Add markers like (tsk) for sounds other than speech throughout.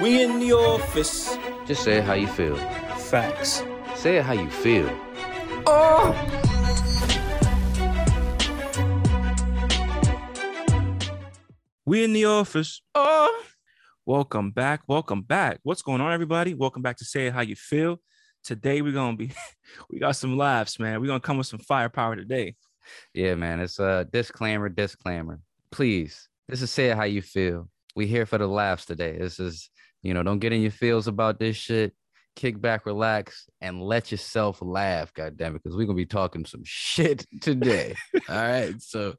We in the office. Just say how you feel. Facts. Say it how you feel. Oh. We in the office. Oh. Welcome back. Welcome back. What's going on, everybody? Welcome back to Say It How You Feel. Today we're gonna be (laughs) we got some laughs, man. We're gonna come with some firepower today. Yeah, man. It's a disclaimer, disclaimer. Please, this is Say It How You Feel. We here for the laughs today. This is, you know, don't get in your feels about this shit kick back, relax, and let yourself laugh. God damn it, because we're gonna be talking some shit (laughs) today. All right, so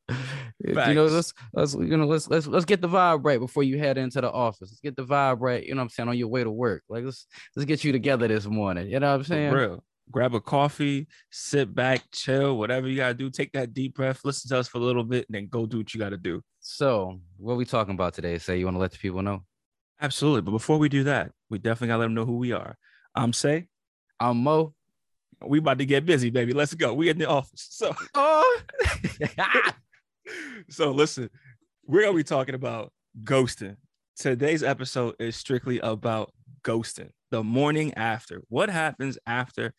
you know, let's let's you know let's let's let's get the vibe right before you head into the office. Let's get the vibe right. You know what I'm saying on your way to work. Like let's let's get you together this morning. You know what I'm saying? For real. Grab a coffee, sit back, chill, whatever you gotta do. Take that deep breath, listen to us for a little bit, and then go do what you gotta do. So, what we talking about today? Say you want to let the people know. Absolutely, but before we do that, we definitely gotta let them know who we are. I'm Say. I'm Mo. We about to get busy, baby. Let's go. We in the office. So, (laughs) oh. (laughs) so listen, we're gonna be talking about ghosting. Today's episode is strictly about ghosting. The morning after. What happens after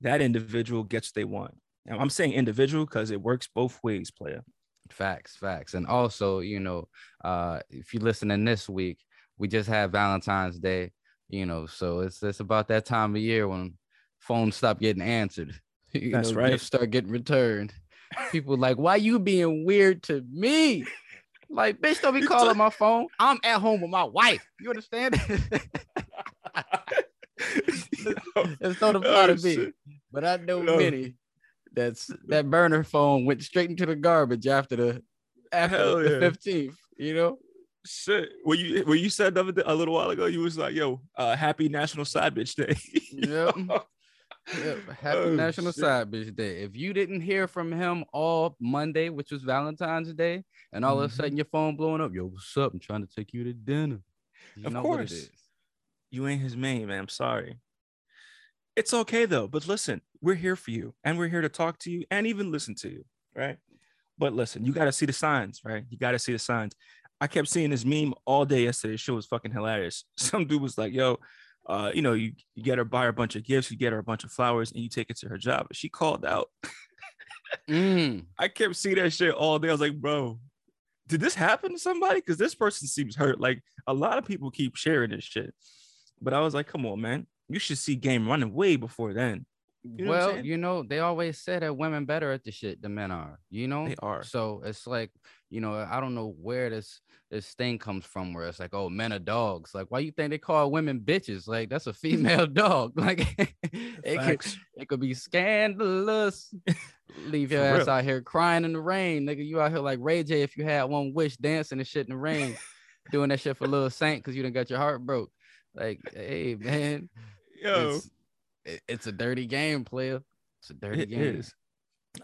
that individual gets they want? Now, I'm saying individual because it works both ways, player. Facts, facts. And also, you know, uh, if you're listening this week, we just had Valentine's Day you know so it's it's about that time of year when phones stop getting answered (laughs) you that's know, right start getting returned people like why you being weird to me like bitch don't be calling my phone i'm at home with my wife you understand (laughs) (laughs) (laughs) it's not about oh, me but i know no. many that's that burner phone went straight into the garbage after the after Hell the yeah. 15th you know shit. When you when you said the a little while ago, you was like, "Yo, uh, happy National Side Bitch Day." yep. (laughs) yep. Happy oh, National shit. Side Bitch Day. If you didn't hear from him all Monday, which was Valentine's Day, and all mm-hmm. of a sudden your phone blowing up, yo, what's up? I'm trying to take you to dinner. You of course. You ain't his main, man. I'm sorry. It's okay though. But listen, we're here for you, and we're here to talk to you and even listen to you, right? But listen, you got to see the signs, right? You got to see the signs. I kept seeing this meme all day yesterday. The show was fucking hilarious. (laughs) Some dude was like, yo, uh, you know, you, you get her buy her a bunch of gifts, you get her a bunch of flowers, and you take it to her job. She called out. mm. (laughs) I kept seeing that shit all day. I was like, bro, did this happen to somebody? Because this person seems hurt. Like a lot of people keep sharing this shit. But I was like, come on, man. You should see game running way before then. You know well, you know, they always say that women better at the shit than men are, you know? They are. So it's like, you know, I don't know where this this thing comes from where it's like, oh, men are dogs. Like, why you think they call women bitches? Like, that's a female (laughs) dog. Like (laughs) it could it could be scandalous. (laughs) Leave your ass real. out here crying in the rain. Nigga, you out here like Ray J if you had one wish dancing and shit in the rain, doing that shit for little Saint because you didn't got your heart broke. Like, hey man. (laughs) Yo. It's, it's a dirty game, player. It's a dirty it game. Is.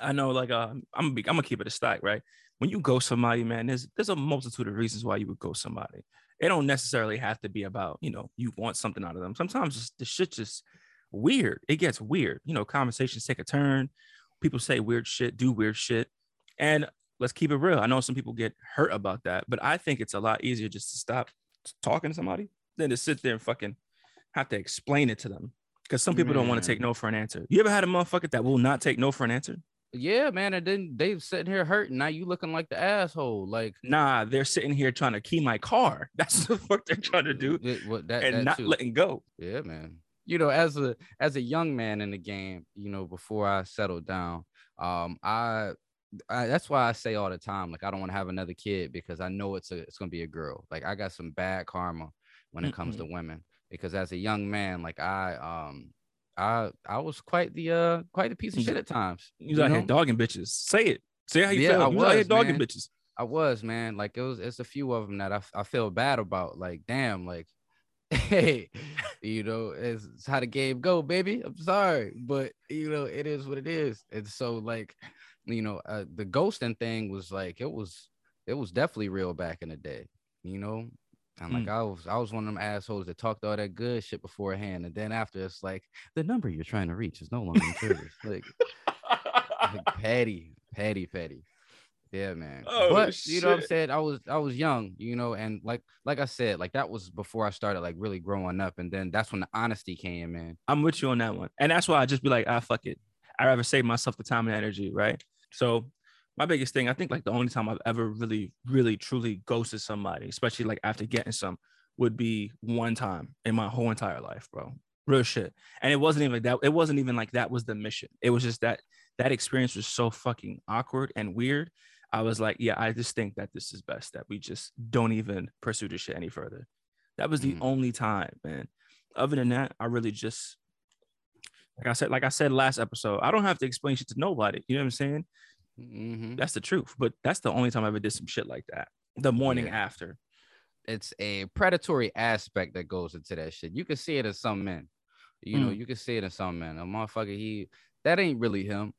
I know, like, uh, I'm gonna, I'm gonna keep it a stack, right? When you go somebody, man, there's there's a multitude of reasons why you would go somebody. It don't necessarily have to be about, you know, you want something out of them. Sometimes just, the shit just weird. It gets weird. You know, conversations take a turn. People say weird shit, do weird shit, and let's keep it real. I know some people get hurt about that, but I think it's a lot easier just to stop talking to somebody than to sit there and fucking have to explain it to them because some people man. don't want to take no for an answer. You ever had a motherfucker that will not take no for an answer? Yeah, man. And then they sitting here hurting. Now you looking like the asshole. Like, nah, they're sitting here trying to key my car. (laughs) That's the fuck they're trying to do. It, well, that, and that not too. letting go. Yeah, man. You know, as a as a young man in the game, you know, before I settled down, um, I I, that's why I say all the time, like I don't want to have another kid because I know it's a it's gonna be a girl. Like I got some bad karma when it comes to women because as a young man, like I um I I was quite the uh quite a piece of shit at times. You, you out know? here dogging bitches. Say it. Say how you yeah, feel. I you was, out here dogging man. bitches. I was man. Like it was. It's a few of them that I, I feel bad about. Like damn. Like (laughs) hey, you know, it's, it's, how the game go, baby. I'm sorry, but you know, it is what it is. And so like, you know, uh, the ghosting thing was like it was it was definitely real back in the day. You know, I'm like, mm. I was I was one of them assholes that talked all that good shit beforehand, and then after it's like the number you're trying to reach is no longer in service. (laughs) like, like, patty, patty, patty. Yeah, man. Oh, but you know what I'm saying? I was I was young, you know, and like like I said, like that was before I started like really growing up, and then that's when the honesty came in. I'm with you on that one. And that's why I just be like, ah, fuck it. I'd rather save myself the time and energy, right? So my biggest thing, I think like the only time I've ever really, really, truly ghosted somebody, especially like after getting some, would be one time in my whole entire life, bro. Real shit. And it wasn't even like that. It wasn't even like that was the mission. It was just that that experience was so fucking awkward and weird. I was like, yeah, I just think that this is best that we just don't even pursue this shit any further. That was the Mhm. only time, man. Other than that, I really just like I said, like I said last episode, I don't have to explain shit to nobody. You know what I'm saying? Mhm. That's the truth. But that's the only time I ever did some shit like that. The morning Yeah. after. It's a predatory aspect that goes into that shit. You can see it in some men. You know, Mm. you can see it in some men. A motherfucker, he that ain't really him.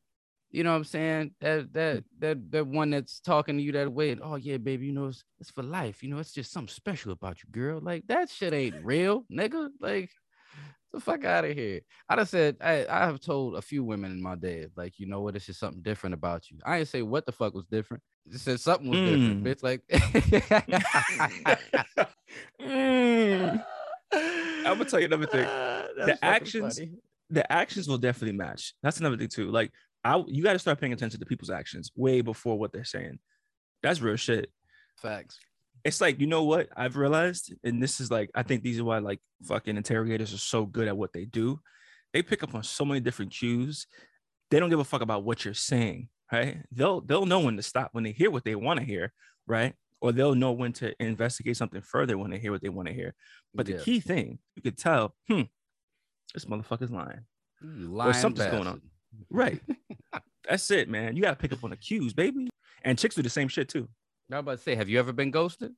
You know what I'm saying? That that that that one that's talking to you that way. And, oh yeah, baby, you know it's, it's for life. You know, it's just something special about you, girl. Like that shit ain't real, nigga. Like the fuck out of here. I done said I, I have told a few women in my day, like, you know what, it's just something different about you. I didn't say what the fuck was different. Just said something was different, Mm. bitch. Like Mm. I'm gonna tell you another thing. (laughs) That's The actions- funny. the actions will definitely match. That's another thing too. Like I you got to start paying attention to people's actions way before what they're saying. That's real shit. Facts. It's like, you know what I've realized, and this is like, I think these are why like fucking interrogators are so good at what they do. They pick up on so many different cues. They don't give a fuck about what you're saying, right? They'll they'll know when to stop when they hear what they want to hear, right? Or they'll know when to investigate something further when they hear what they want to hear. But Yeah. the key thing, you could tell, hmm, this motherfucker's lying. Lying something's going on. Right. (laughs) That's it, man. You gotta pick up on the cues, baby. And chicks do the same shit too. Was about to say, have you ever been ghosted?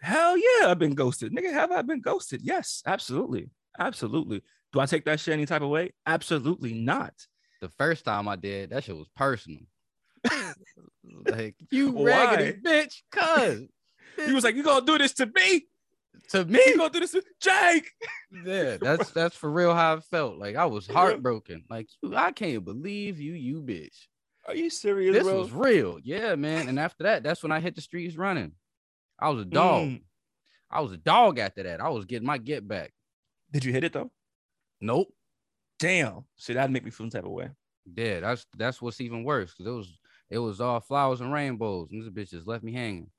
Hell yeah, I've been ghosted. Nigga, have I been ghosted? Yes, absolutely. Absolutely. Do I take that shit any type of way? Absolutely not. The first time I did, that shit was personal. (laughs) like you Why? raggedy bitch, cuz (laughs) He was like, You gonna do this to me? to me, You gonna do this to Jake? (laughs) yeah, that's that's for real how I felt. Like I was heartbroken. Like you, I can't believe you, you bitch. Are you serious, This bro? was real, yeah, man. And after that, that's when I hit the streets running. I was a dog. Mm. I was a dog after that. I was getting my get back. Did you hit it though? Nope. Damn. See, that'd make me feel some type of way. Yeah, that's that's what's even worse because it was it was all flowers and rainbows, and this bitch just left me hanging.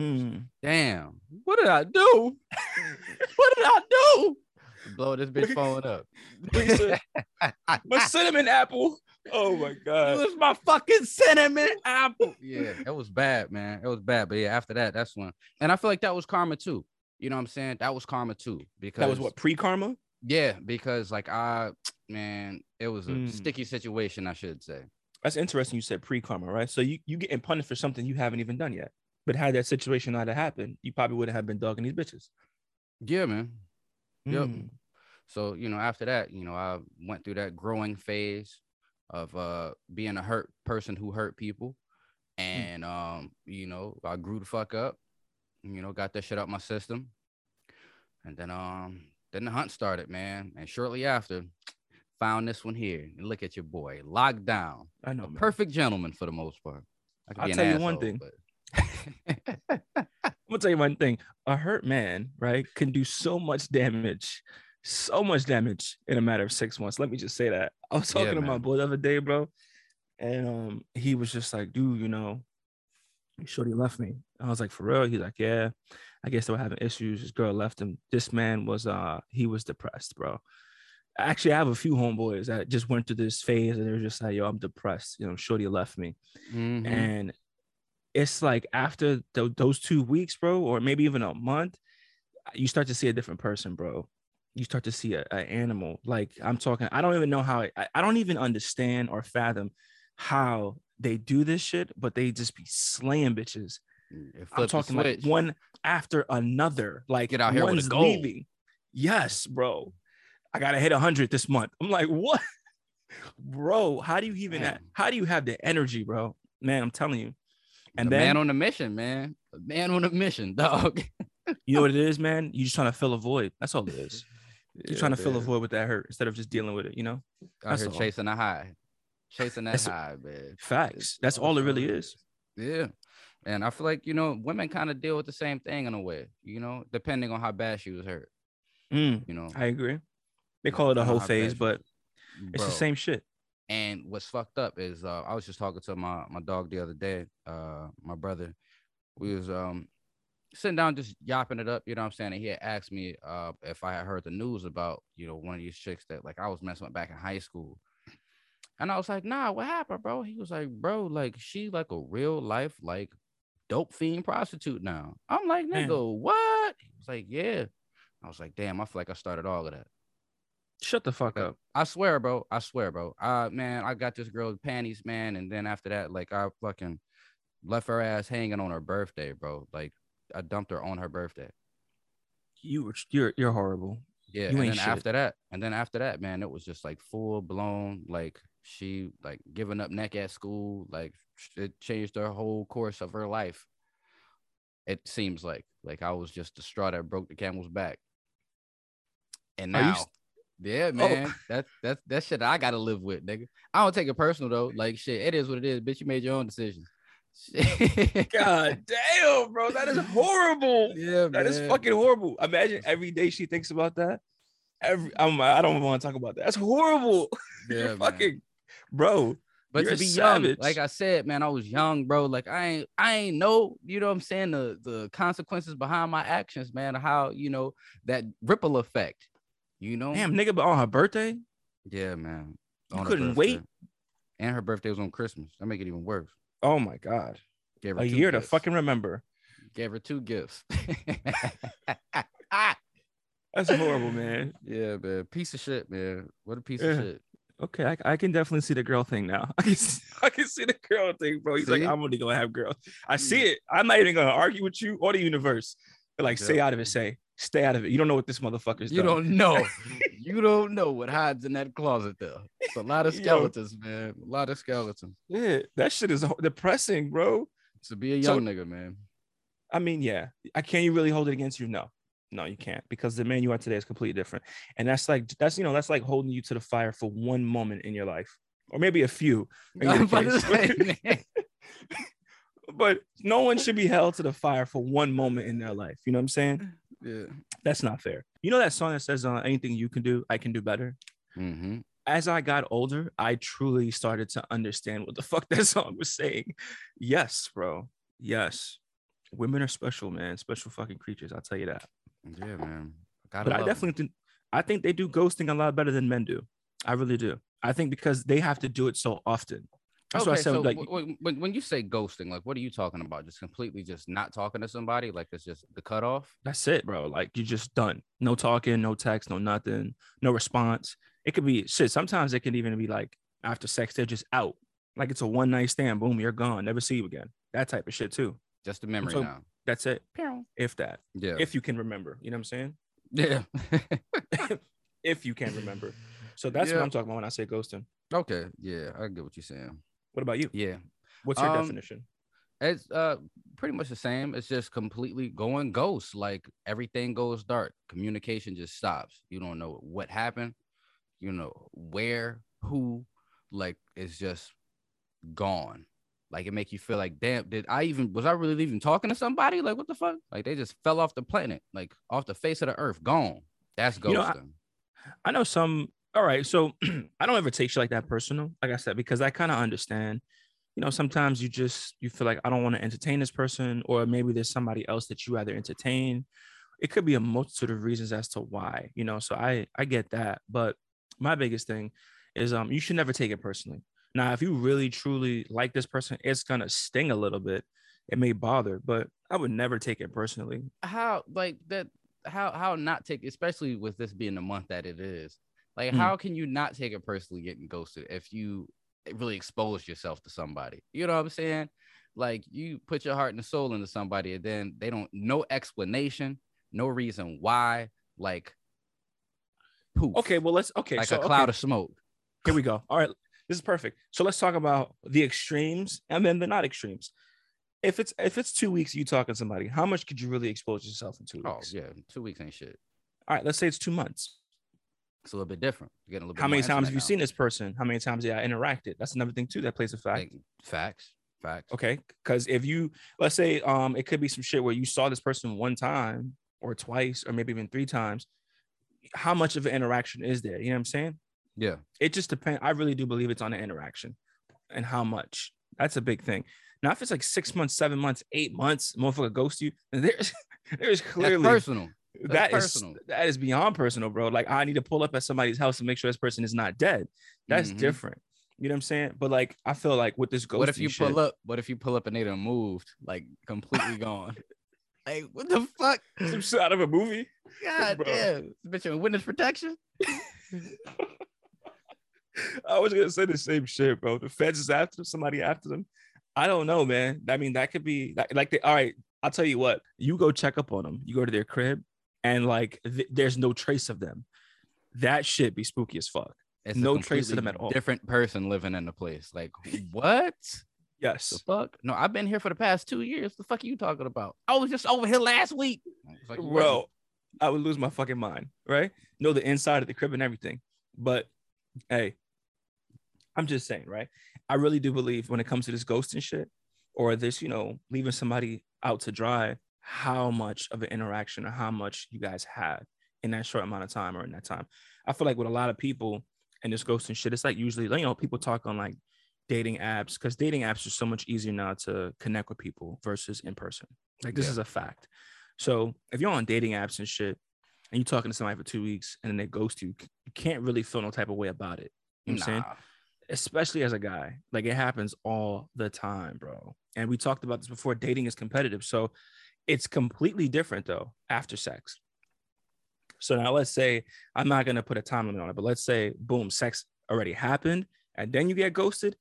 Mm. Damn, what did I do? (laughs) what did I do? (laughs) Blow this bitch phone up. (laughs) My cinnamon apple. Oh my god. It was my fucking cinnamon apple. Yeah, it was bad, man. It was bad. But yeah, after that, that's when, and I feel like that was karma too. You know what I'm saying? That was karma too. Because That was what pre-karma? Yeah, because like I, man, it was a Mm. sticky situation, I should say. That's interesting. You said pre-karma, right? So you you getting punished for something you haven't even done yet. But had that situation not have happened, you probably wouldn't have been dogging these bitches. Yeah, man. Yep. Mm. So, you know, after that, you know, I went through that growing phase of uh being a hurt person who hurt people. And um, you know, I grew the fuck up, you know, got that shit out my system. And then um then the hunt started, man. And shortly after, (tsk) found this one here. And look at your boy, locked down. I know. Perfect gentleman for the most part. I'll tell you one thing. but- (laughs) I'm gonna tell you one thing. A hurt man, right, can do so much damage, so much damage in a matter of six months. Let me just say that. I was Yeah, talking to my boy the other day, bro, and um, he was just like, dude, you know, Shorty left me. I was like, for real? He's like, yeah. I guess they were having issues. This girl left him. This man was uh he was depressed, bro. Actually, I have a few homeboys that just went through this phase and they're just like, yo, I'm depressed. You know, Shorty left me. Mhm. And it's like after tho- those two weeks, bro, or maybe even a month, you start to see a different person, bro. You start to see a, an animal. Like I'm talking, I don't even know how, I, I don't even understand or fathom how they do this shit, but they just be slaying bitches. Mm, it I'm talking like one after another. Like Get out here with a one's goal. leaving. Yes, bro. I gotta hit hundred this month. I'm like, what, (laughs) bro? How do you even? Man. How do you have the energy, bro? Man, I'm telling you. And then man on a mission, man. A man on a mission, (laughs) dog. you know what it is, man. You just trying to fill a void. That's all it is. You're Yeah, trying to fill a void with that hurt instead of just dealing with it. You know, Out here chasing a high, chasing that That's- high, man. facts. That's all it really is. Yeah. And I feel like, you know, women kind of deal with the same thing in a way, you know, depending on how bad she was hurt. Mm, You know, I agree. They call it a whole phase, but it's the same shit. And what's fucked up is uh, I was just talking to my my dog the other day, uh, my brother. We was um sitting down just yapping it up, you know what I'm saying? And he had asked me uh if I had heard the news about, you know, one of these chicks that like I was messing with back in high school. And I was like, nah, what happened, bro? He was like, bro, like she like a real life, like dope fiend prostitute now. I'm like, Damn. nigga, what? He was like, yeah. I was like, damn, I feel like I started all of that. Shut the fuck Like, up. I swear, bro. I swear, bro. Uh man, I got this girl's panties, man, and then after that, like I fucking left her ass hanging on her birthday, bro. Like I dumped her on her birthday. You were you're you're horrible. Yeah, You and then shit. after that, and then after that, man, it was just like full blown, like she like giving up neck at school, like it changed her whole course of her life. It seems like like I was just the straw that broke the camel's back. And now, s- yeah, oh. man, that's that's that shit I gotta live with, nigga. I don't take it personal though. Like shit, it is what it is, bitch. You made your own decisions. (laughs) God damn, bro. That is horrible. yeah, That is fucking horrible. Imagine every day she thinks about that. Every I'm, I don't want to talk about that. That's horrible. (laughs) Yeah, You're man. fucking bro. But to be savage. young, like I said, man, I was young, bro. Like I ain't, I ain't know, you know what I'm saying, the the consequences behind my actions, man. How you know that ripple effect, you know? Damn, nigga, but on her birthday, Yeah, man. You On couldn't wait? And her birthday was on Christmas. That make it even worse. Oh my god, Gave her a year to fucking remember. Gave her two gifts. (laughs) That's horrible, man. yeah, man. Piece of shit, man. What a piece Yeah. of shit. Okay, I, I can definitely see the girl thing now. (laughs) I can see, I can see the girl thing, bro. He's like, I'm only gonna have girls. I see it. I'm not even gonna argue with you or the universe. But like, stay Yeah. out of it. Say, stay out of it. You don't know what this motherfucker's doing. You done. don't know. (laughs) you don't know what hides in that closet though. It's a lot of (laughs) Yo. skeletons, man. A lot of skeletons. Yeah, that shit is depressing, bro. To be a So- young nigga, man. I mean, yeah. I can't you really hold it against you? No, no, you can't because the man you are today is completely different. And that's like that's you know that's like holding you to the fire for one moment in your life, or maybe a few. (laughs) in your I'm about to case. say, but no one should be held to the fire for one moment in their life. You know what I'm saying? Yeah. That's not fair. You know that song that says, uh, "Anything you can do, I can do better." Mm-hmm. As I got older, I truly started to understand what the (laughs) fuck that song was saying. Yes, bro. Yes, women are special, man. Special fucking creatures. I'll tell you that. Yeah, man. Gotta but I definitely think I think they do ghosting a lot better than men do. I really do. I think because they have to do it so often. That's okay, what I said. so like, w- w- when, when you say ghosting, like, what are you talking about? Just completely just not talking to somebody? Like, it's just the cutoff? that's it, bro. Like you're just done. No talking, no text, no nothing, no response. It could be shit. Sometimes it can even be like after sex, they're just out. Like it's a one night stand. Boom, you're gone. Never see you again. That type of shit too. Just a memory so- now. That's it. If that, Yeah. if you can remember, you know what I'm saying? yeah. (laughs) If you can remember. So that's what I'm talking about when I say ghosting. okay. Yeah. I get what you're saying. What about you? Yeah. What's your Um, definition? It's uh pretty much the same. It's just completely going ghost. Like everything goes dark. Communication just stops. You don't know what happened. You know where, who. Like it's just gone. Like it make you feel like, damn, did I even was I really even talking to somebody? Like what the fuck? Like they just fell off the planet, like off the face of the earth, gone. That's ghosting. You know, I- I know some. All right, so (clears throat) I don't ever take shit like that personal, like I said, because I kind of understand. You know, sometimes you just you feel like I don't want to entertain this person, or maybe there's somebody else that you rather entertain. It could be a multitude of reasons as to why. You know, so I I get that, but my biggest thing is um you should never take it personally. Now, if you really truly like this person, it's gonna sting a little bit. It may bother, but I would never take it personally. how like that how how not take especially with this being the month that it is like Hmm. how can you not take it personally getting ghosted if you really expose yourself to somebody you know what i'm saying like you put your heart and soul into somebody and then they don't no explanation no reason why like poof Okay, well let's okay. like so, a okay. cloud of smoke Here we go. All right. This is perfect. So let's talk about the extremes and then the not extremes. If it's if it's two weeks you talking to somebody, how much could you really expose yourself in two oh weeks? Oh yeah two weeks ain't shit All right, let's say it's two months. It's a little bit different You're getting a little bit How many times have you now. seen this person? How many times yeah I interacted? That's another thing too that plays a fact. Like, facts Facts. Okay. Because if you let's say um it could be some shit where you saw this person one time or twice or maybe even three times, how much of an interaction is there? You know what I'm saying? Yeah. It just depends. I really do believe it's on the interaction and how much. That's a big thing. Now, if it's like six months, seven months, eight months, motherfucker ghost you, (laughs) there's there's clearly That's personal. That That's is- personal. that is beyond personal, bro. Like I need to pull up at somebody's house to make sure this person is not dead. That's Mhm. different. You know what I'm saying? But like I feel like with this ghosting What if you shit, pull up? What if you pull up and they done moved, like completely (laughs) gone? Like what the fuck? some shit out of a movie? God Bro. damn, bitch in witness protection. (laughs) I was gonna say the same shit, bro. The feds is after them, somebody after them. I don't know, man. I mean, that could be like, like they, all right. I'll tell you what. You go check up on them. You go to their crib, and like th- there's no trace of them. That shit be spooky as fuck. It's No trace of them at all. Different person living in the place. Like (laughs) what? Yes. The fuck? No, I've been here for the past two years. The fuck are you talking about? I was just over here last week. Like, bro. I would lose my fucking mind, right? Know the inside of the crib and everything. But hey, I'm just saying, right? I really do believe when it comes to this ghosting shit or this, you know, leaving somebody out to dry, how much of an interaction or how much you guys had in that short amount of time or in that time. I feel like with a lot of people and this ghosting shit, it's like usually, you know, people talk on like dating apps because dating apps are so much easier now to connect with people versus in person. Like this Yeah. is a fact. So if you're on dating apps and shit, and you're talking to somebody for two weeks and then they ghost you, you can't really feel no type of way about it. You know what I'm saying? Especially as a guy, like it happens all the time, bro. And we talked about this before. Dating is competitive, so it's completely different though after sex. So now let's say I'm not gonna put a time limit on it, but let's say boom, sex already happened, and then you get ghosted.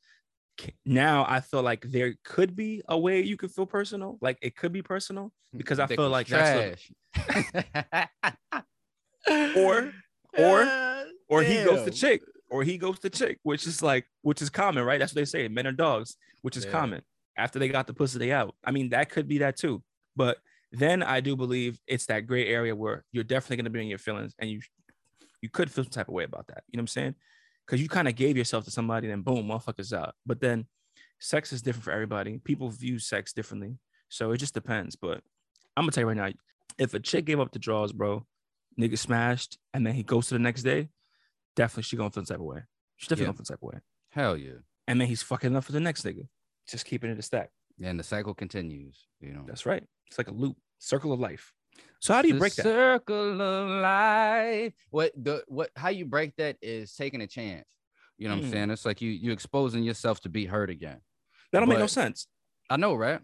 Now I feel like there could be a way you could feel personal, like it could be personal because I feel like that's trash. (laughs) Or- or- God or he goes the damn. chick, or he goes the chick, which is like, which is common, right? That's what they say. Men are dogs, which is Yeah. common. After they got the pussy, they out. I mean, that could be that too. But then I do believe it's that gray area where you're definitely gonna be in your feelings, and you you could feel some type of way about that. You know what I'm saying? Because you kind of gave yourself to somebody, and boom, motherfuckers out. But then sex is different for everybody. People view sex differently, so it just depends. But I'm gonna tell you right now, if a chick gave up the draws, bro, nigga smashed, and then he goes to the next day, definitely she gonna feel the type of way. She definitely Yeah. gonna feel the type of way. Hell yeah. And then he's fucking up for the next nigga. Just keeping it a stack. And the cycle continues, you know. That's right. It's like a loop, circle of life. So how do you The break that? Circle of life. What the what how you break that is taking a chance. You know what I'm Mm. saying? It's like you you exposing yourself to be hurt again. That don't make no sense. I know, right?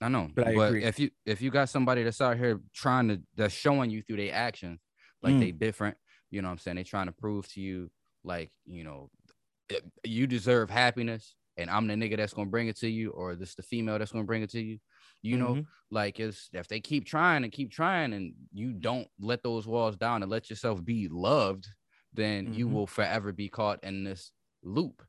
I know. But I agree. if you if you got somebody that's out here trying to that's showing you through their actions, like Mm. they different, you know what I'm saying? They trying to prove to you, like, you know, you deserve happiness, and I'm the nigga that's gonna bring it to you, or this the female that's gonna bring it to you. You know, Mhm. like it's if they keep trying and keep trying and you don't let those walls down and let yourself be loved, then you Mhm. will forever be caught in this loop.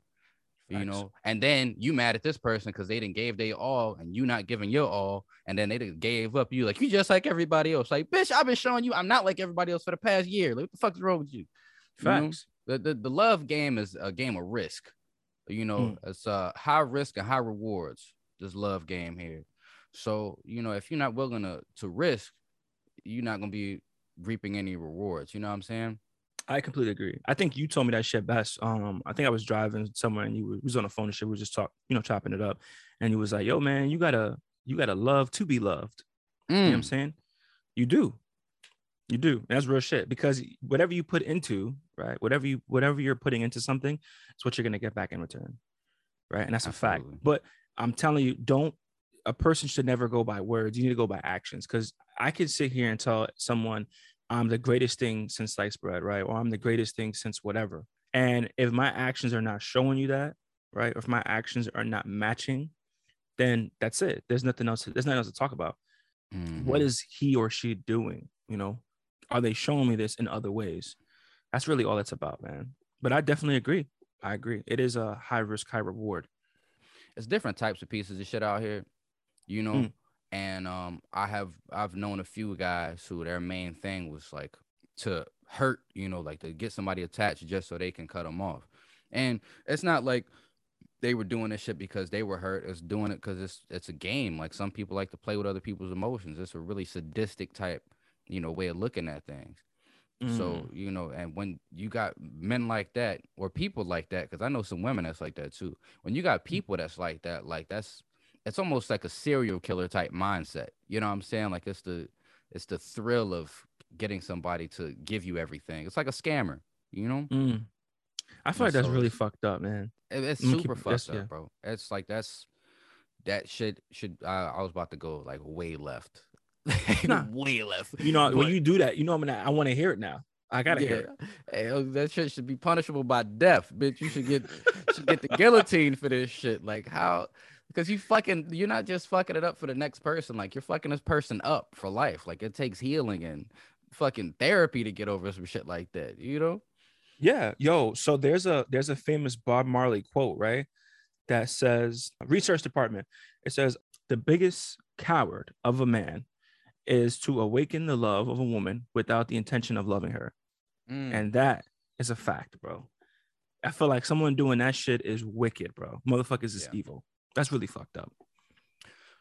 You know, and then you mad at this person because they didn't gave they all and you not giving your all, and then they done gave up. You like you just like everybody else. Like, bitch, I've been showing you I'm not like everybody else for the past year. Like, what the fuck's wrong with you? You know? Facts. the, the the love game is a game of risk. You know, Mm. it's uh high risk and high rewards. This love game here. So you know, if you're not willing to to risk, you're not gonna be reaping any rewards. You know what I'm saying? I completely agree. I think you told me that shit best. Um, I think I was driving somewhere and you were, was on the phone and shit. We were just talk, you know, chopping it up, and you was like, "Yo, man, you gotta, you gotta love to be loved." You know what I'm Mm, saying? You do. You do. And that's real shit because whatever you put into, right? Whatever you whatever you're putting into something, it's what you're gonna get back in return. Right. And that's a fact. But I'm telling you, don't a person should never go by words. You need to go by actions. Cause I could sit here and tell someone I'm the greatest thing since sliced bread, right? Or I'm the greatest thing since whatever. And if my actions are not showing you that, right? Or if my actions are not matching, then that's it. There's nothing else. There's nothing else to talk about what mhm. is he or she doing you know are they showing me this in other ways that's really all it's about man but i definitely agree i agree it is a high risk high reward it's different types of pieces of shit out here, you know. Mm. And um, I have I've known a few guys who their main thing was like to hurt, you know, like to get somebody attached just so they can cut them off. And it's not like they were doing this shit because they were hurt. It's doing it because it's it's a game. Like some people like to play with other people's emotions. It's a really sadistic type, you know, way of looking at things. So Mm. you know, and when you got men like that or people like that, because I know some women that's like that too. When you got people that's like that, like that's it's almost like a serial killer type mindset. You know what I'm saying? Like it's the it's the thrill of getting somebody to give you everything. It's like a scammer. You know, Mm. I And feel like that's so really fucked up, man. It- it's I'm super keep- fucked up, yeah. bro. It's like that's that shit should. I I was about to go like way left, (laughs) Nah. way left. You know, when you do that, you know, I'm gonna, I want to hear it now. I gotta hear it. Hey, that shit should be punishable by death, bitch. You should get (laughs) should get the guillotine for this shit. Like how? Because you fucking you're not just fucking it up for the next person. Like you're fucking this person up for life. Like it takes healing and fucking therapy to get over some shit like that. You know? Yeah, yo. So there's a there's a famous Bob Marley quote, right? That says research department. It says the biggest coward of a man is to awaken the love of a woman without the intention of loving her. Mm. And that is a fact, bro. I feel like someone doing that shit is wicked, bro. Motherfuckers is Yeah. evil. That's really fucked up.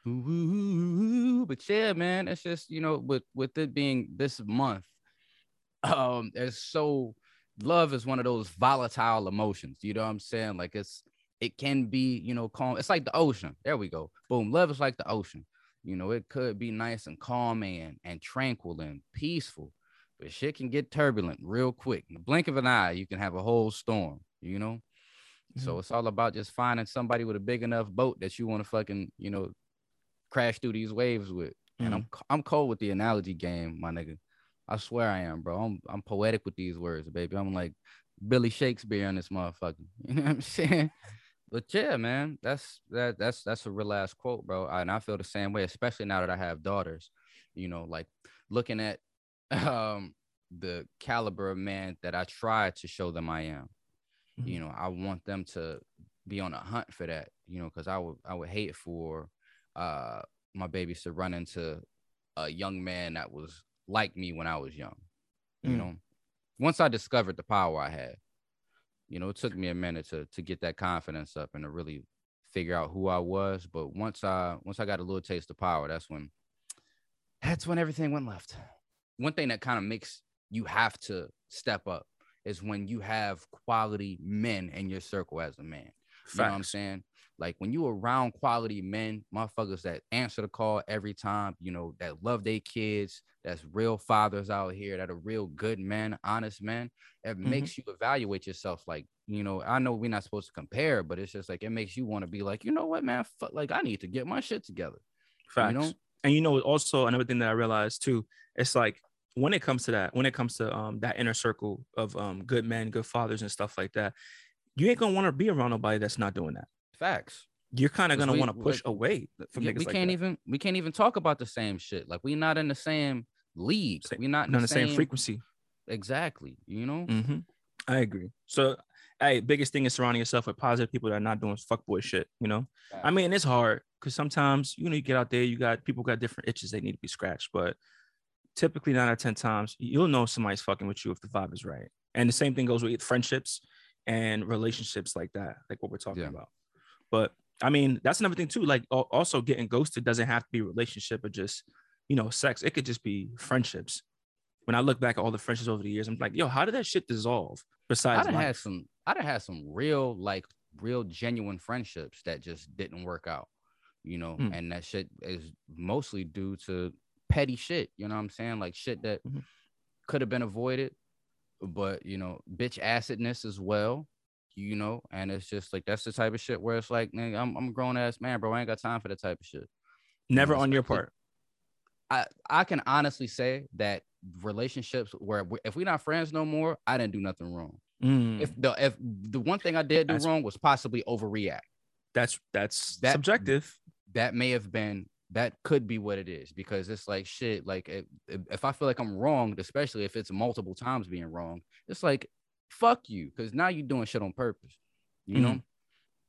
Ooh, but yeah, man, it's just you know, with with it being this month, um, it's so love is one of those volatile emotions. You know what I'm saying? Like it's it can be, you know, calm. It's like the ocean. There we go. Boom. Love is like the ocean. You know, it could be nice and calm and and tranquil and peaceful, but shit can get turbulent real quick. In the blink of an eye, you can have a whole storm. You know. So it's all about just finding somebody with a big enough boat that you want to fucking, you know, crash through these waves with. And I'm c- I'm cold with the analogy game, my nigga. I swear I am, bro. I'm I'm poetic with these words, baby. I'm like Billy Shakespeare in this motherfucker. (laughs) You know what I'm saying? But yeah, man, that's that that's that's a real ass quote, bro. And I feel the same way, especially now that I have daughters. You know, like looking at (laughs) um the caliber of man that I try to show them I am you know i want them to be on a hunt for that you know because i would i would hate for uh my babies to run into a young man that was like me when i was young you Mm. know? Once i discovered the power i had you know it took me a minute to to get that confidence up and to really figure out who i was. But once i once i got a little taste of power that's when that's when everything went left. One thing that kind of makes you have to step up is when you have quality men in your circle as a man. You know what I'm saying? Like when you around quality men, motherfuckers that answer the call every time, you know, that love their kids, that's real fathers out here, that are real good men, honest men, it Mhm. makes you evaluate yourself. Like, you know, I know we're not supposed to compare, but it's just like it makes you want to be like, you know what, man, fuck, like I need to get my shit together. Facts. You know? and you know, also another thing that I realized too, it's like when it comes to that, when it comes to um that inner circle of um good men, good fathers, and stuff like that, you ain't gonna want to be around nobody that's not doing that. Facts. You're kind of gonna want to push like, away from Yeah, niggas we like can't that. even we can't even talk about the same shit. Like we're not in the same league. Sa- We're not in the, the same, frequency. Exactly. You know. hmm I agree. So, hey, biggest thing is surrounding yourself with positive people that are not doing fuckboy shit. You know, I mean, it's hard because sometimes you know you get out there, you got people got different itches they need to be scratched, but typically nine out of ten times you'll know somebody's fucking with you if the vibe is right. And the same thing goes with friendships and relationships like that, like what we're talking Yeah. about. But I mean, that's another thing too. Like also getting ghosted doesn't have to be relationship or just you know sex. It could just be friendships. When I look back at all the friendships over the years, I'm like, yo, how did that shit dissolve? Besides, had life? some. I done had some real like real genuine friendships that just didn't work out. You know, Mm. and that shit is mostly due to petty shit. You know what I'm saying? Like shit that Mhm. could have been avoided, but you know, bitch acidness as well. You know, and it's just like that's the type of shit where it's like, nigga, I'm I'm a grown ass man, bro. I ain't got time for that type of shit. never know, on your part. I I can honestly say that relationships where we- if we're not friends no more, I didn't do nothing wrong. Mm, If the if the one thing I did do That's- wrong was possibly overreact, that's that's that- subjective. that may have been that could be what it is because it's like shit. Like if, if I feel like I'm wrong, especially if it's multiple times being wrong, it's like fuck you because now you're doing shit on purpose, you know. Mhm.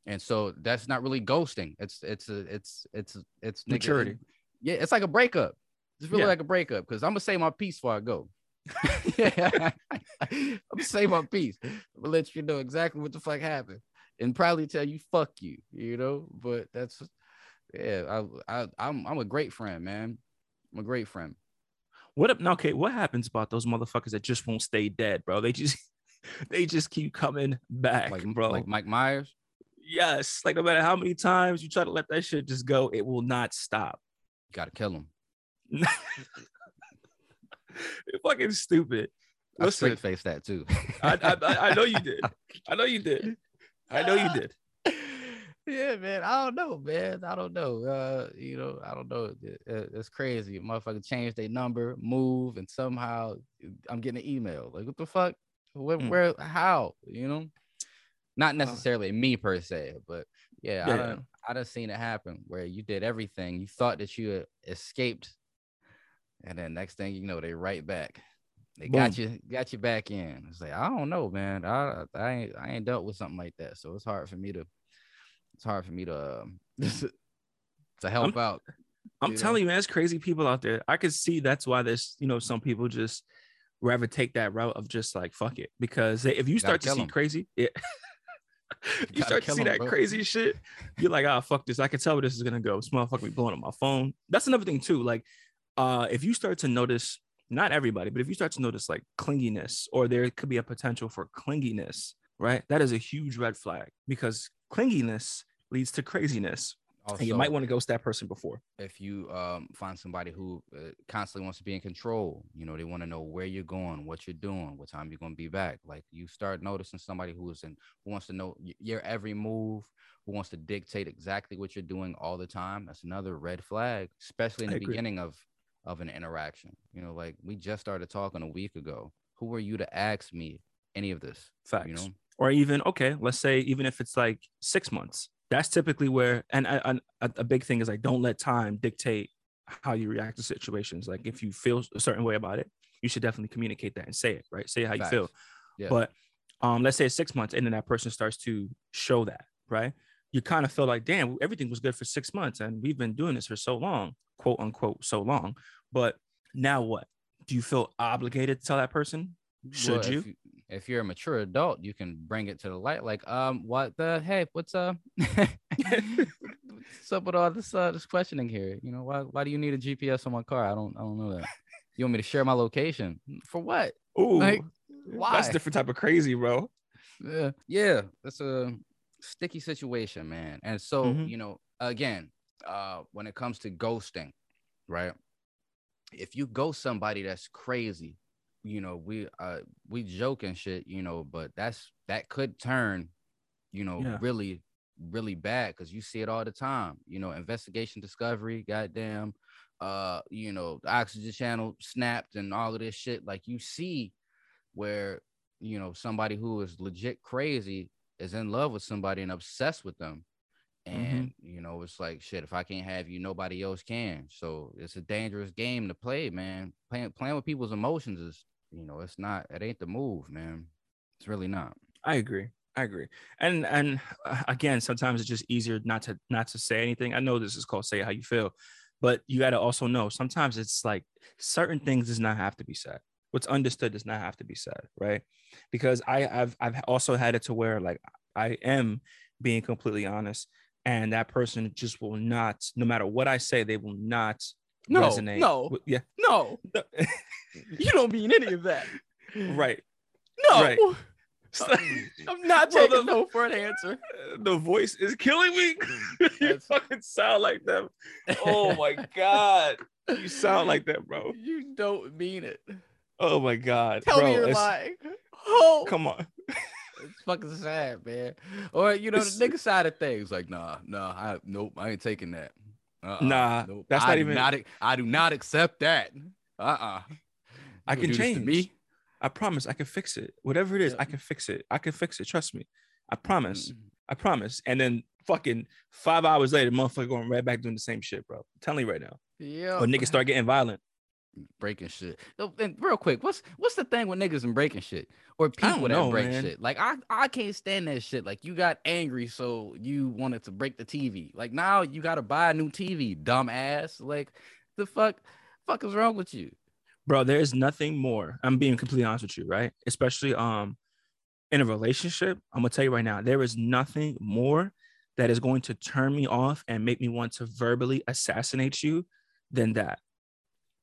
And so that's not really ghosting. It's it's a it's it's it's nigga- Maturity. yeah, it's like a breakup. It's really Yeah. like a breakup because I'm gonna say my piece before I go. (laughs) yeah, I'm gonna say my piece. I'm gonna let you know exactly what the fuck happened. and probably tell you fuck you, you know. But that's yeah, I, I I'm I'm a great friend, man. I'm a great friend. What up? Now, okay, what happens about those motherfuckers that just won't stay dead, bro? They just (laughs) they just keep coming back, Like bro. like Mike Myers. yes, like no matter how many times you try to let that shit just go, it will not stop. You gotta kill him. (laughs) You're fucking stupid. I straight face that too. I, I I know you (laughs) did. I know you did. I know you did. Yeah, man. I don't know, man. I don't know. Uh, you know, I don't know. It- it- it's crazy. Motherfucker changed their number, move, and somehow I'm getting an email. Like, what the fuck? Where, Mm. where how? You know? Not necessarily me per se, but yeah, Yeah, I done, I done seen it happen where you did everything. You thought that you escaped, and then next thing you know, they right back. They got you, got you back in. It's like I don't know, man. I I ain't I ain't dealt with something like that, so it's hard for me to it's hard for me to (laughs) to help out. I'm You know? telling you, man, there's crazy people out there. I could see that's why there's, you know, some people just rather take that route of just like fuck it. Because they, if you start to see see 'em. crazy, yeah. (laughs) you start to see that bro. crazy shit, you're like, ah, fuck this. I can tell where this is gonna go. This motherfucker be blowing up my phone. That's another thing too. Like, uh, if you start to notice, not everybody, but if you start to notice like clinginess, or there could be a potential for clinginess, right? That is a huge red flag because clinginess leads to craziness, Also, and you might want to ghost that person before. if you um find somebody who uh, constantly wants to be in control, you know, they want to know where you're going, what you're doing, what time you're going to be back. Like you start noticing somebody who is in who wants to know your every move, who wants to dictate exactly what you're doing all the time. That's another red flag, especially in the beginning of of an interaction. You know, like we just started talking a week ago. Who are you to ask me any of this? Facts. You know, or even okay let's say even if it's like six months that's typically where and a, big thing is like don't let time dictate how you react to situations. Like if you feel a certain way about it you should definitely communicate that and say it right? Say how you feel. Yeah. but um let's say it's six months and then that person starts to show that right? You kind of feel like damn everything was good for six months and we've been doing this for so long quote unquote so long. But now what? Do you feel obligated to tell that person? Should Well, you? you? If you're a mature adult, you can bring it to the light. Like, um, what the hey, what's uh, (laughs) what's up with all this uh this questioning here? You know, why why do you need a GPS on my car? I don't I don't know that. You want me to share my location for what? Ooh, Like, That's why? a different type of crazy, bro. Yeah, yeah, that's a sticky situation, man. And so, Mhm. you know, again, uh, when it comes to ghosting, right? If you ghost somebody that's crazy, you know, we uh we joke and shit, you know, but that's that could turn, you know, Yeah. really, really bad because you see it all the time. You know, investigation discovery, goddamn, uh, you know, the oxygen channel snapped and all of this shit. Like you see where you know somebody who is legit crazy is in love with somebody and obsessed with them and you know it's like shit if i can't have you nobody else can so it's a dangerous game to play man playing playing with people's emotions is you know it's not it ain't the move man it's really not I agree. I agree. And and uh, again, sometimes it's just easier not to not to say anything. I know this is called say how you feel, but you got to also know sometimes it's like certain things does not have to be said. What's understood does not have to be said, right? Because I I've I've also had it to where like I am being completely honest, and that person just will not, no matter what I say, they will not No, resonate. no. with- yeah, no no. (laughs) you don't mean any of that right. no Right. (laughs) i'm not Well, taking the- no for an answer (laughs) the voice is killing me. you fucking sound like them. Oh my god, you sound like that, bro. you don't mean it Oh my god, tell bro. me you're lying oh Come on, It's fucking sad, man. Or you know, It's- the nigga side of things, like, nah, nah, I nope, I ain't taking that. Uh-uh, Nah, nope. that's I not do even- Not, I do not accept that. Uh-uh. I can do this to change. me. I promise. I can fix it. Whatever it is, Yeah. I can fix it. I can fix it. Trust me. I promise. Mm, I promise. And then fucking five hours later, motherfucker going right back doing the same shit, bro. I'm telling you right now. Yeah. Or niggas start getting violent. Breaking shit. And real quick, what's what's the thing with niggas and breaking shit or people that know, break man. shit? Like I I can't stand that shit. Like you got angry, so you wanted to break the TV. Like now you got to buy a new TV, dumbass. Like the fuck, fuck is wrong with you? bro there's nothing more i'm being completely honest with you right especially um in a relationship, I'm gonna tell you right now, there is nothing more that is going to turn me off and make me want to verbally assassinate you than that.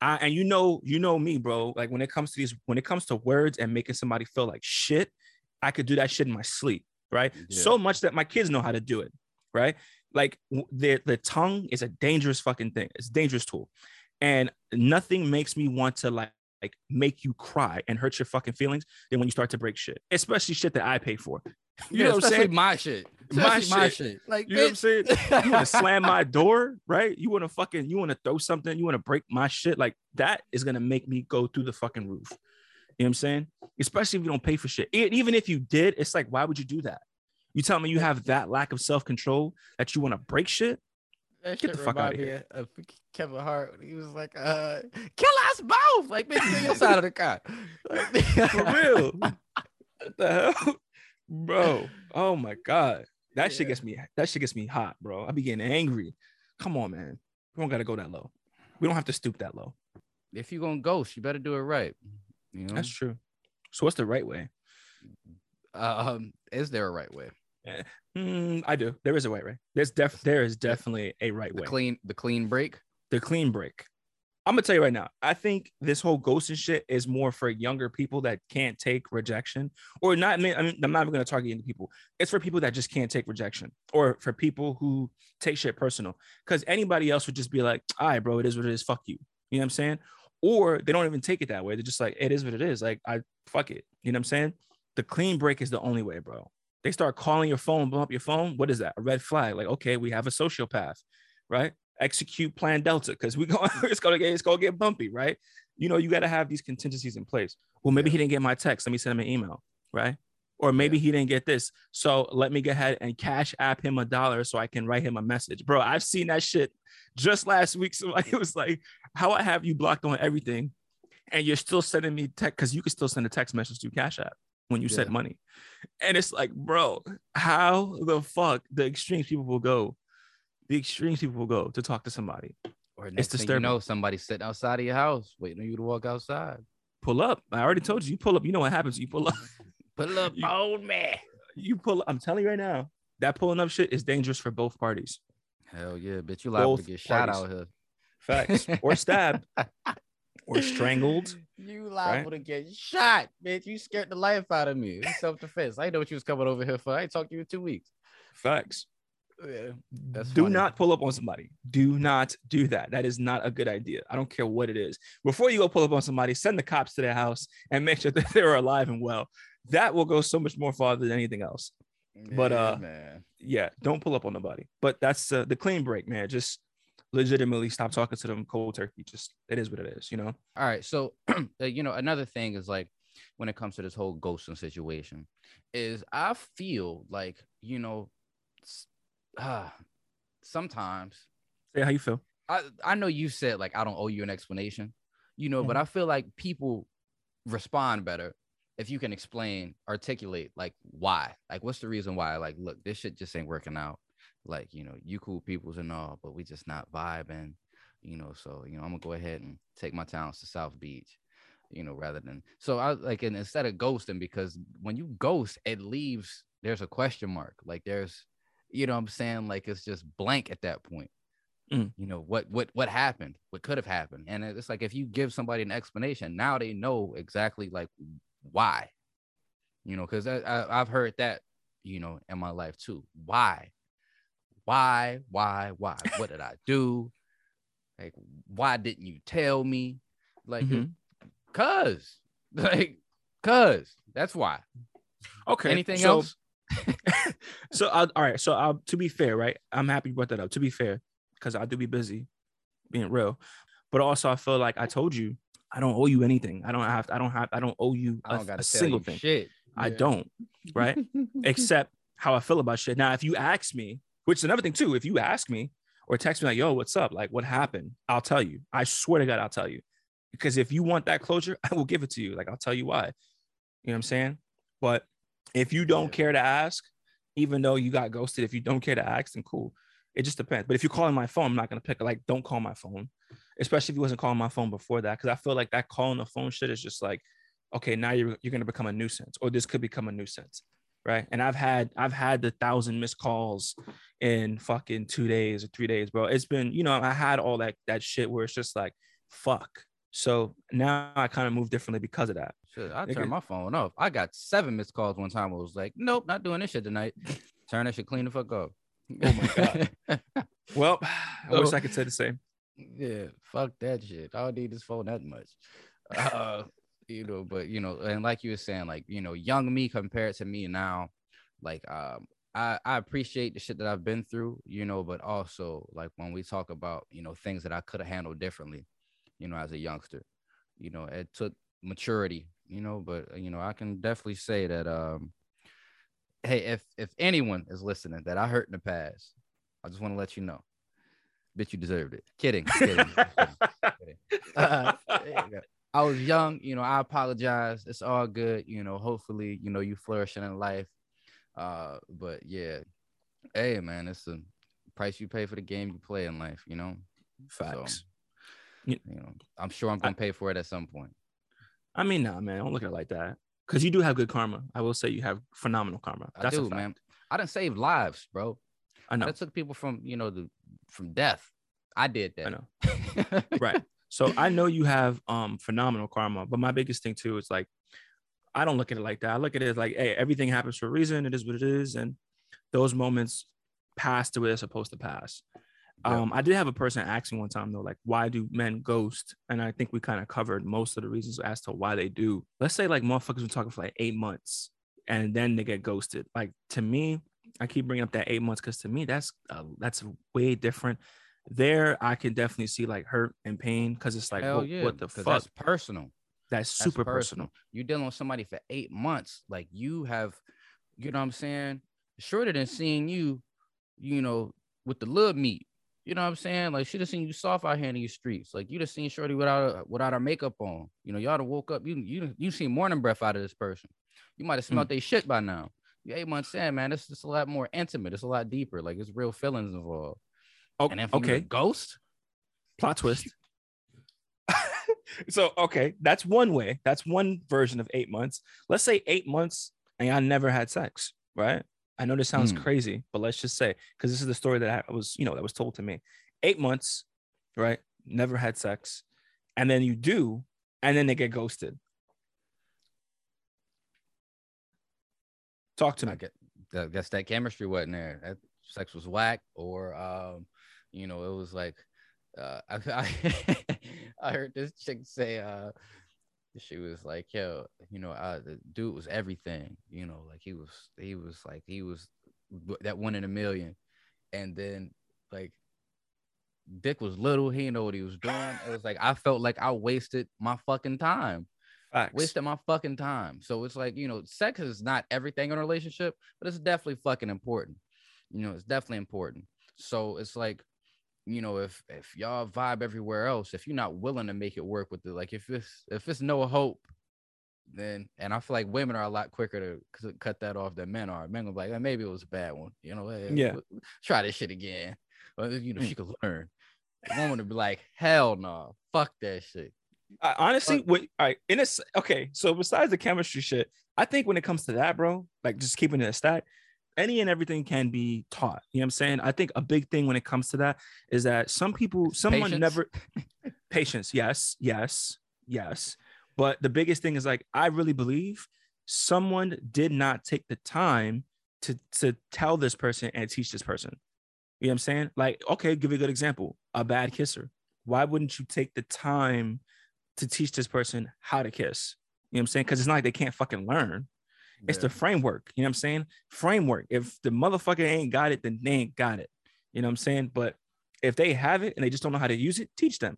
I, and you know, you know me, bro. Like when it comes to these, when it comes to words and making somebody feel like shit, I could do that shit in my sleep, right? Yeah. So much that my kids know how to do it, right? Like the the tongue is a dangerous fucking thing. It's a dangerous tool, and nothing makes me want to like like make you cry and hurt your fucking feelings than when you start to break shit, especially shit that I pay for. (laughs) You yeah, know what I'm saying? My shit. My shit. my shit. Like you know what I'm saying? you want to slam my (laughs) door, right? You want to fucking you want to throw something, you want to break my shit. Like that is gonna make me go through the fucking roof. You know what I'm saying? Especially if you don't pay for shit. Even if you did, it's like, why would you do that? You tell me you have that lack of self-control that you want to break shit. That Get the fuck out of here. Of Kevin Hart. He was like, uh, kill us both. Like, bitch, kill your side of the car. (laughs) For real. what the hell? Bro. Oh my God. That yeah. shit gets me that shit gets me hot, bro. I be getting angry. Come on, man. We don't gotta go that low. We don't have to stoop that low. If you're gonna ghost, you better do it right. You know? That's true. So what's the right way? Um, is there a right way? Yeah. Mm, I do. There is a right way. There's def there is definitely a right the way. Clean the clean break. The clean break. I'm gonna tell you right now. I think this whole ghosting shit is more for younger people that can't take rejection, or not. I mean, I'm not even gonna target any people. It's for people that just can't take rejection, or for people who take shit personal. Because anybody else would just be like, "All right, bro, it is what it is. Fuck you." You know what I'm saying? Or they don't even take it that way. They're just like, "It is what it is." Like, I fuck it. You know what I'm saying? The clean break is the only way, bro they start calling your phone, blow up your phone. What is that? A red flag. Like, okay, we have a sociopath, right? Execute plan Delta because we go, (laughs) it's gonna get it's gonna get bumpy, right? You know, you got to have these contingencies in place. Well, maybe yeah. he didn't get my text. Let me send him an email, right? Or maybe yeah. he didn't get this. So let me go ahead and cash app him a dollar so I can write him a message. Bro, I've seen that shit just last week. So (laughs) it was like, how I have you blocked on everything and you're still sending me text because you can still send a text message to Cash App when you yeah. send money. And it's like, bro, how the fuck the extremes people will go? The extremes people will go to talk to somebody. Or next it's disturbing. you know, somebody sitting outside of your house waiting on you to walk outside. Pull up. I already told you. You pull up. You know what happens. You pull up. (laughs) pull up, you, old man. You pull. Up. I'm telling you right now, that pulling up shit is dangerous for both parties. Hell yeah, bitch! You liable to get shot out here. Facts or stabbed. (laughs) or strangled. You liable right? to get shot, bitch. You scared the life out of me. Self defense. I know what you was coming over here for. I ain't talked to you in two weeks. Facts. Yeah, that's do funny. not pull up on somebody. Do not do that. That is not a good idea. I don't care what it is. Before you go pull up on somebody, send the cops to their house and make sure (laughs) that they're alive and well. That will go so much more farther than anything else. Yeah, but uh, man. yeah, don't pull up on nobody. But that's uh, the clean break, man. Just legitimately stop talking to them cold turkey. Just it is what it is, you know. All right. So, (clears throat) you know, another thing is like when it comes to this whole ghosting situation, is I feel like you know, uh, (sighs) sometimes. Say how you feel. I I know you said like I don't owe you an explanation, you know, mm-hmm. but I feel like people respond better if you can explain, articulate like why, like what's the reason why, like look, this shit just ain't working out like you know you cool peoples and all but we just not vibing you know so you know i'm gonna go ahead and take my talents to south beach you know rather than so i like and instead of ghosting because when you ghost it leaves there's a question mark like there's you know what i'm saying like it's just blank at that point mm. you know what what what happened what could have happened and it's like if you give somebody an explanation now they know exactly like why you know because I, I i've heard that you know in my life too why why, why, why? What did I do? Like, why didn't you tell me? Like, mm-hmm. cuz, (laughs) like, cuz that's why. Okay. Anything so, else? (laughs) so, I'll, all right. So, I'll, to be fair, right? I'm happy you brought that up. To be fair, because I do be busy, being real, but also I feel like I told you I don't owe you anything. I don't have. To, I don't have. I don't owe you a, a single thing. Shit. I yeah. don't. Right. (laughs) Except how I feel about shit. Now, if you ask me, which is another thing too. If you ask me or text me like, "Yo, what's up? Like, what happened?" I'll tell you. I swear to God, I'll tell you. Because if you want that closure, (laughs) I will give it to you. Like, I'll tell you why. You know what I'm saying? But if you don't care to ask, even though you got ghosted, if you don't care to ask, then cool. It just depends. But if you're calling my phone, I'm not gonna pick it. Like, don't call my phone, especially if you wasn't calling my phone before that, because I feel like that calling the phone shit is just like okay, now you're you're gonna become a nuisance, or this could become a nuisance, right? And I've had I've had the thousand missed calls in fucking two days or three days, bro. It's been, you know, I had all that that shit where it's just like, fuck. So now I kind of move differently because of that. I turned my phone off. I got seven missed calls one time. I was like, nope, not doing this shit tonight. Turn that shit clean the fuck up. Oh my god. (laughs) well, I wish I could say the same. Yeah, fuck that shit. I don't need this phone that much. Uh, you know, but you know, and like you were saying, like you know, young me compared to me now, like um, I I appreciate the shit that I've been through, you know, but also like when we talk about you know things that I could have handled differently, you know, as a youngster, you know, it took maturity, you know, but you know, I can definitely say that um, hey, if if anyone is listening that I hurt in the past, I just want to let you know, bitch, you deserved it. Kidding, (laughs) kidding. kidding. Uh, (laughs) I was young, you know. I apologize. It's all good, you know. Hopefully, you know, you flourishing in life. Uh, but yeah, hey, man, it's the price you pay for the game you play in life, you know. Facts. So, you know, I'm sure I'm gonna I, pay for it at some point. I mean, nah, man, don't look at it like that. Because you do have good karma. I will say you have phenomenal karma. That's I do, man. I didn't save lives, bro. I know. I took people from, you know, the from death. I did that. I know. (laughs) right. So I know you have um phenomenal karma, but my biggest thing too is like I don't look at it like that. I look at it like, hey, everything happens for a reason. It is what it is, and those moments pass the way they're supposed to pass. Yeah. Um, I did have a person ask me one time though, like, why do men ghost? And I think we kind of covered most of the reasons as to why they do. Let's say like motherfuckers been talking for like eight months, and then they get ghosted. Like to me, I keep bringing up that eight months because to me that's uh, that's way different there I can definitely see like hurt and pain because it's like what, yeah, what, the fuck that's personal that's super that's personal. personal. you're dealing with somebody for eight months like you have you know what i'm saying shorter than seeing you you know with the little meat you know what i'm saying like should have seen you soft out here in these streets like you'd have seen shorty without a, without our makeup on you know y'all have woke up you you you seen morning breath out of this person you might have smelled mm. their shit by now you eight months in man it's just a lot more intimate it's a lot deeper like it's real feelings involved Oh, and if okay. ghost, plot twist. (laughs) so okay, that's one way. That's one version of eight months. Let's say eight months and I never had sex, right? I know this sounds mm. crazy, but let's just say because this is the story that I was, you know, that was told to me. Eight months, right? Never had sex, and then you do, and then they get ghosted. Talk to me. I get, I guess that chemistry wasn't there. That sex was whack, or um, you know, it was like uh, (laughs) I, I, I heard this chick say uh she was like, yo, you know, uh, the dude was everything, you know, like he was, he was like, he was that one in a million. And then like Dick was little, he didn't know what he was doing. It was like, I felt like I wasted my fucking time. Facts. Wasted my fucking time. So it's like, you know, sex is not everything in a relationship, but it's definitely fucking important. You know, it's definitely important. So it's like, you know, if if y'all vibe everywhere else, if you're not willing to make it work with it, like if it's if it's no hope, then and I feel like women are a lot quicker to cut that off than men are. Men are like, maybe it was a bad one, you know. Hey, yeah, try this shit again. You know, mm. she could learn. A woman to be like, hell no, fuck that shit. I, honestly, what all right, in a okay, so besides the chemistry shit, I think when it comes to that, bro, like just keeping it a stat, any and everything can be taught. You know what I'm saying? I think a big thing when it comes to that is that some people, someone patience. never (laughs) patience. Yes, yes, yes. But the biggest thing is like I really believe someone did not take the time to to tell this person and teach this person. You know what I'm saying? Like, okay, give you a good example. A bad kisser. Why wouldn't you take the time to teach this person how to kiss? You know what I'm saying? Because it's not like they can't fucking learn. It's the framework. You know what I'm saying? Framework. If the motherfucker ain't got it, then they ain't got it. You know what I'm saying? But if they have it and they just don't know how to use it, teach them.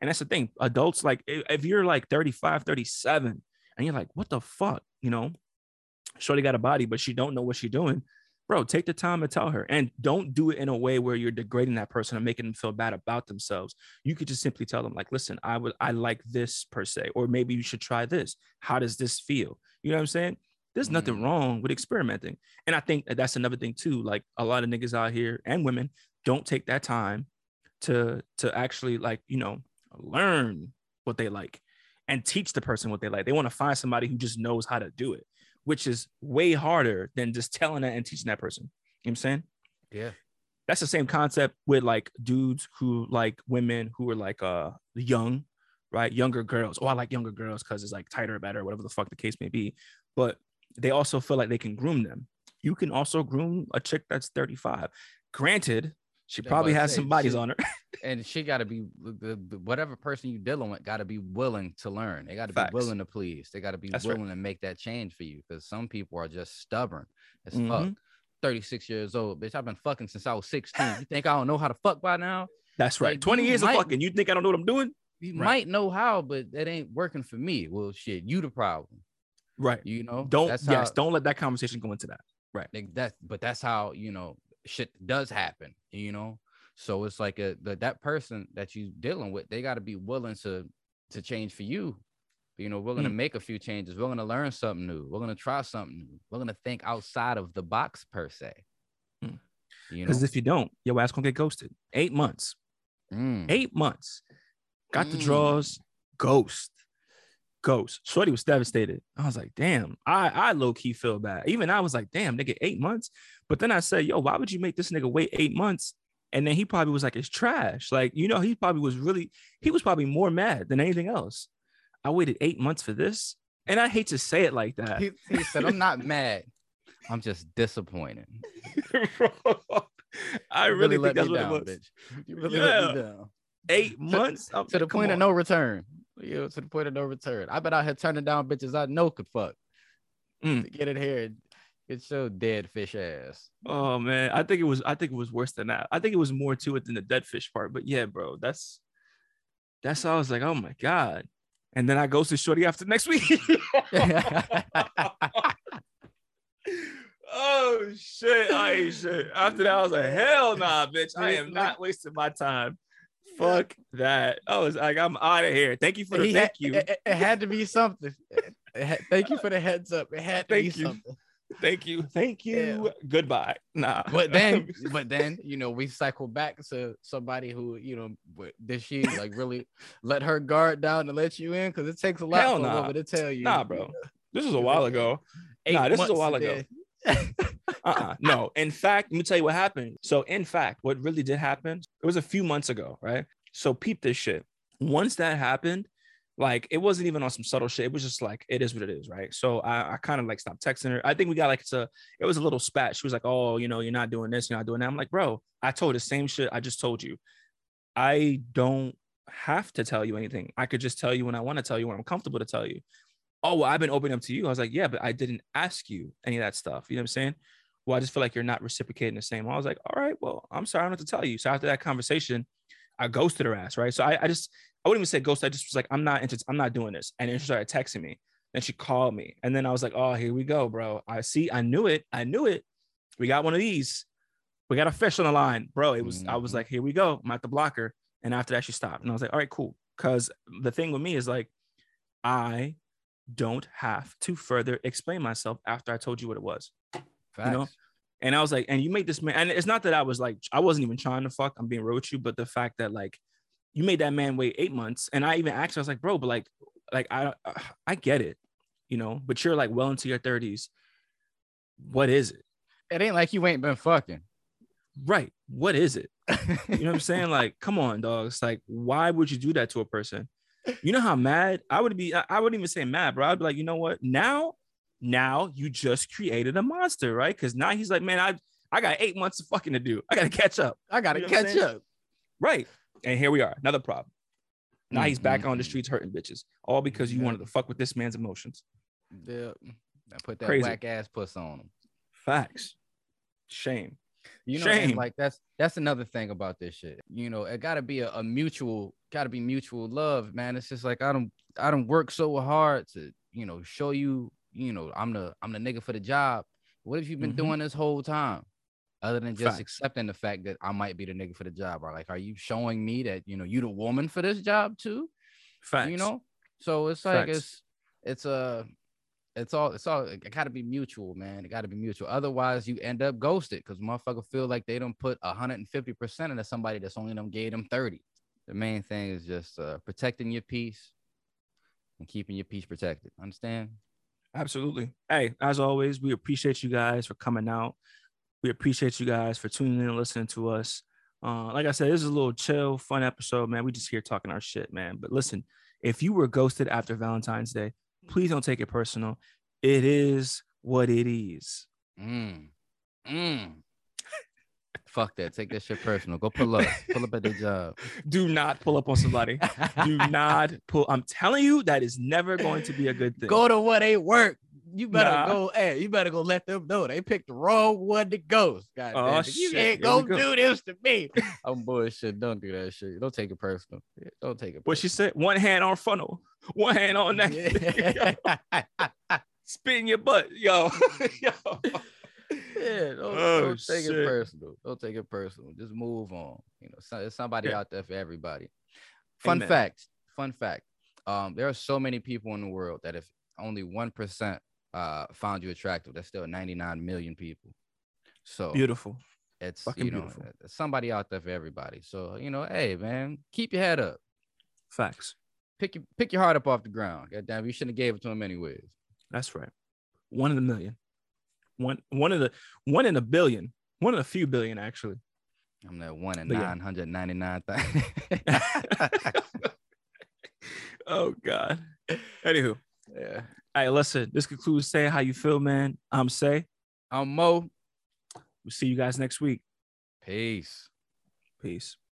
And that's the thing. Adults, like if you're like 35, 37, and you're like, what the fuck? You know, Shorty got a body, but she don't know what she's doing. Bro, take the time to tell her and don't do it in a way where you're degrading that person and making them feel bad about themselves. You could just simply tell them, like, listen, I would I like this per se, or maybe you should try this. How does this feel? You know what I'm saying? There's mm. nothing wrong with experimenting. And I think that that's another thing too. Like a lot of niggas out here and women don't take that time to to actually like, you know, learn what they like. and teach the person what they like. They want to find somebody who just knows how to do it, which is way harder than just telling that and teaching that person. You know what I'm saying? Yeah. That's the same concept with like dudes who like women who are like uh young, right? Younger girls. Oh, I like younger girls because it's like tighter, better, whatever the fuck the case may be. But they also feel like they can groom them. You can also groom a chick that's 35. Granted, she probably has some bodies she- on her. (laughs) and she got to be whatever person you dealing with got to be willing to learn they got to be willing to please they got to be That's right. willing to make that change for you because some people are just stubborn as fuck Mhm. 36 years old bitch i've been fucking since i was 16 you think i don't know how to fuck by now That's right. Like, 20 years might- of fucking. You think I don't know what I'm doing? you Right. might know how but that ain't working for me well shit you the problem Right. you know Don't that's yes, how, don't let that conversation go into that. like that but that's how you know shit does happen you know so it's like a the, that person that you dealing with they got to be willing to to change for you you know willing to Mm. make a few changes willing to learn something new willing to try something new willing to think outside of the box per se Mm. you know Because if you don't, your ass gonna get ghosted. Eight months. Mm. Eight months. Got the Mm. draws. Ghost. Ghost. Shorty was devastated. I was like, damn. I I low key feel bad. Even I was like, damn, nigga, eight months. But then I said, yo, why would you make this nigga wait eight months? And then he probably was like, it's trash. Like, you know, he probably was really, he was probably more mad than anything else. I waited eight months for this. And I hate to say it like that. he, he said i'm not mad i'm just disappointed (laughs) I You really, let think that's me what down, it was. bitch. you really let me down Eight months I'm to the point of no return. You know, to the point of no return. I've been out here turning down bitches I know could fuck. Mm. To get in here and get your dead fish ass. Oh man, I think it was. I think it was worse than that. I think it was more to it than the dead fish part. But yeah, bro, that's that's. how I was like, oh my god. And then I go to Shorty after next week. (laughs) (laughs) oh shit! I ain't shit. After that, I was like, hell nah, bitch. I am not wasting my time. Fuck that. I was like, I'm out of here. Thank you for the He thank had- you. It, it- had to be something. Had- thank you for the heads up. It had to Thank be you. something. Thank you. Thank you. Goodbye. Nah. But then, (laughs) but then, you know, we cycle back to somebody who, you know, did she like really let her guard down to let you in? Because it takes a lot Hell for a nah. woman to tell you. Nah, bro. this was a while ago. Eight Nah, this is a while ago. then- uh-uh no. In fact let me tell you what happened. So in fact what really did happen it was a few months ago right? So peep this shit. Once that happened like it wasn't even on some subtle shit. It was just like it is what it is right? So i, I kind of like stopped texting her. I think we got like it's a it was a little spat. She was like oh you know you're not doing this you're not doing that. I'm like bro i told the same shit i just told you. I don't have to tell you anything. I could just tell you when i want to tell you when i'm comfortable to tell you oh well i've been opening up to you i was like yeah but i didn't ask you any of that stuff you know what i'm saying well, I just feel like you're not reciprocating the same. I was like, all right, well, I'm sorry, I don't what to tell you. So after that conversation, I ghosted her ass, right? So I, I just, I wouldn't even say ghost. I just was like, I'm not interested. I'm not doing this. And then she started texting me. Then she called me, and then I was like, oh, here we go, bro. I see. I knew it. I knew it. We got one of these. We got a fish on the line, bro. It was. I was Mhm. like, here we go. I'm at the blocker. And after that, she stopped, and I was like, all right, cool. Because the thing with me is like, I don't have to further explain myself after I told you what it was. Facts. know, And I was like, and you made this man, and it's not that I was like, I wasn't even trying to fuck. I'm being real with you, but the fact that like you made that man wait eight months, and I even asked, I was like, bro, but like, like I, I get it, you know, but you're like well into your thirties. What is it? it ain't like you ain't been fucking. Right? What is it? (laughs) You know what I'm saying? Like, come on, dog. It's like, why would you do that to a person? You know how mad I would be. I wouldn't even say mad, bro. I'd be like, you know what? Now, now you just created a monster, right? Because now he's like, man, I I got eight months of fucking to do. I gotta catch up. I gotta You know catch up. Right. And here we are. Another problem. Now he's back on the streets hurting bitches, all because you Yeah. wanted to fuck with this man's emotions. Yeah. I put that Crazy. whack ass puss on him. Facts. Shame. You know, Shame. like that's that's another thing about this shit. You know, it gotta be a, a mutual, gotta be mutual love, man. It's just like I don't I don't work so hard to, you know, show you, you know, I'm the I'm the nigga for the job. What have you been Mhm. doing this whole time? Other than just Facts. accepting the fact that I might be the nigga for the job, or like, are you showing me that you know you the woman for this job too? Facts. you know so it's like Facts. it's it's a it's all it's all it gotta be mutual man it gotta be mutual otherwise you end up ghosted because motherfucker feel like they don't put 150% into somebody that's only them gave them 30 the main thing is just uh protecting your peace and keeping your peace protected. Understand? Absolutely. Hey, as always, we appreciate you guys for coming out. We appreciate you guys for tuning in and listening to us. Uh, like I said, this is a little chill, fun episode, man. We just here talking our shit, man. But listen, if you were ghosted after Valentine's Day, please don't take it personal. It is what it is. Mm. Mm. Fuck that. Take that shit personal. Go pull up. pull up at the job. Do not pull up on somebody. Do (laughs) not pull. I'm telling you, that is never going to be a good thing. Go to what ain't work. You better Nah. go. Hey, you better go let them know they picked the wrong one to ghost. God Oh, damn it. You ain't gonna go. do this to me. (laughs) I'm bullshit. Don't do that shit. Don't take it personal. Don't take it. what she said? One hand on funnel, one hand on neck. Yeah. (laughs) Spit in your butt, yo. (laughs) yo. Yeah, don't, Oh, don't take shit. it personal. Don't take it personal. Just move on. You know, so, there's somebody Yeah. out there for everybody. Fun Amen. fact. Fun fact. Um, there are so many people in the world that if only one percent uh found you attractive, there's still 99 million people. So Beautiful. it's fucking you know beautiful. somebody out there for everybody. So you know, hey man, keep your head up. Facts. Pick your pick your heart up off the ground. God damn, you shouldn't have gave it to him anyways. That's right. One in a million. One one of the one in a billion. One in a few billion, actually. I'm that one in But yeah. 999 (laughs) (laughs) oh God. Anywho, yeah. All right, listen. This concludes Say How You Feel, man. I'm Say. I'm Mo. We'll see you guys next week. Peace. Peace.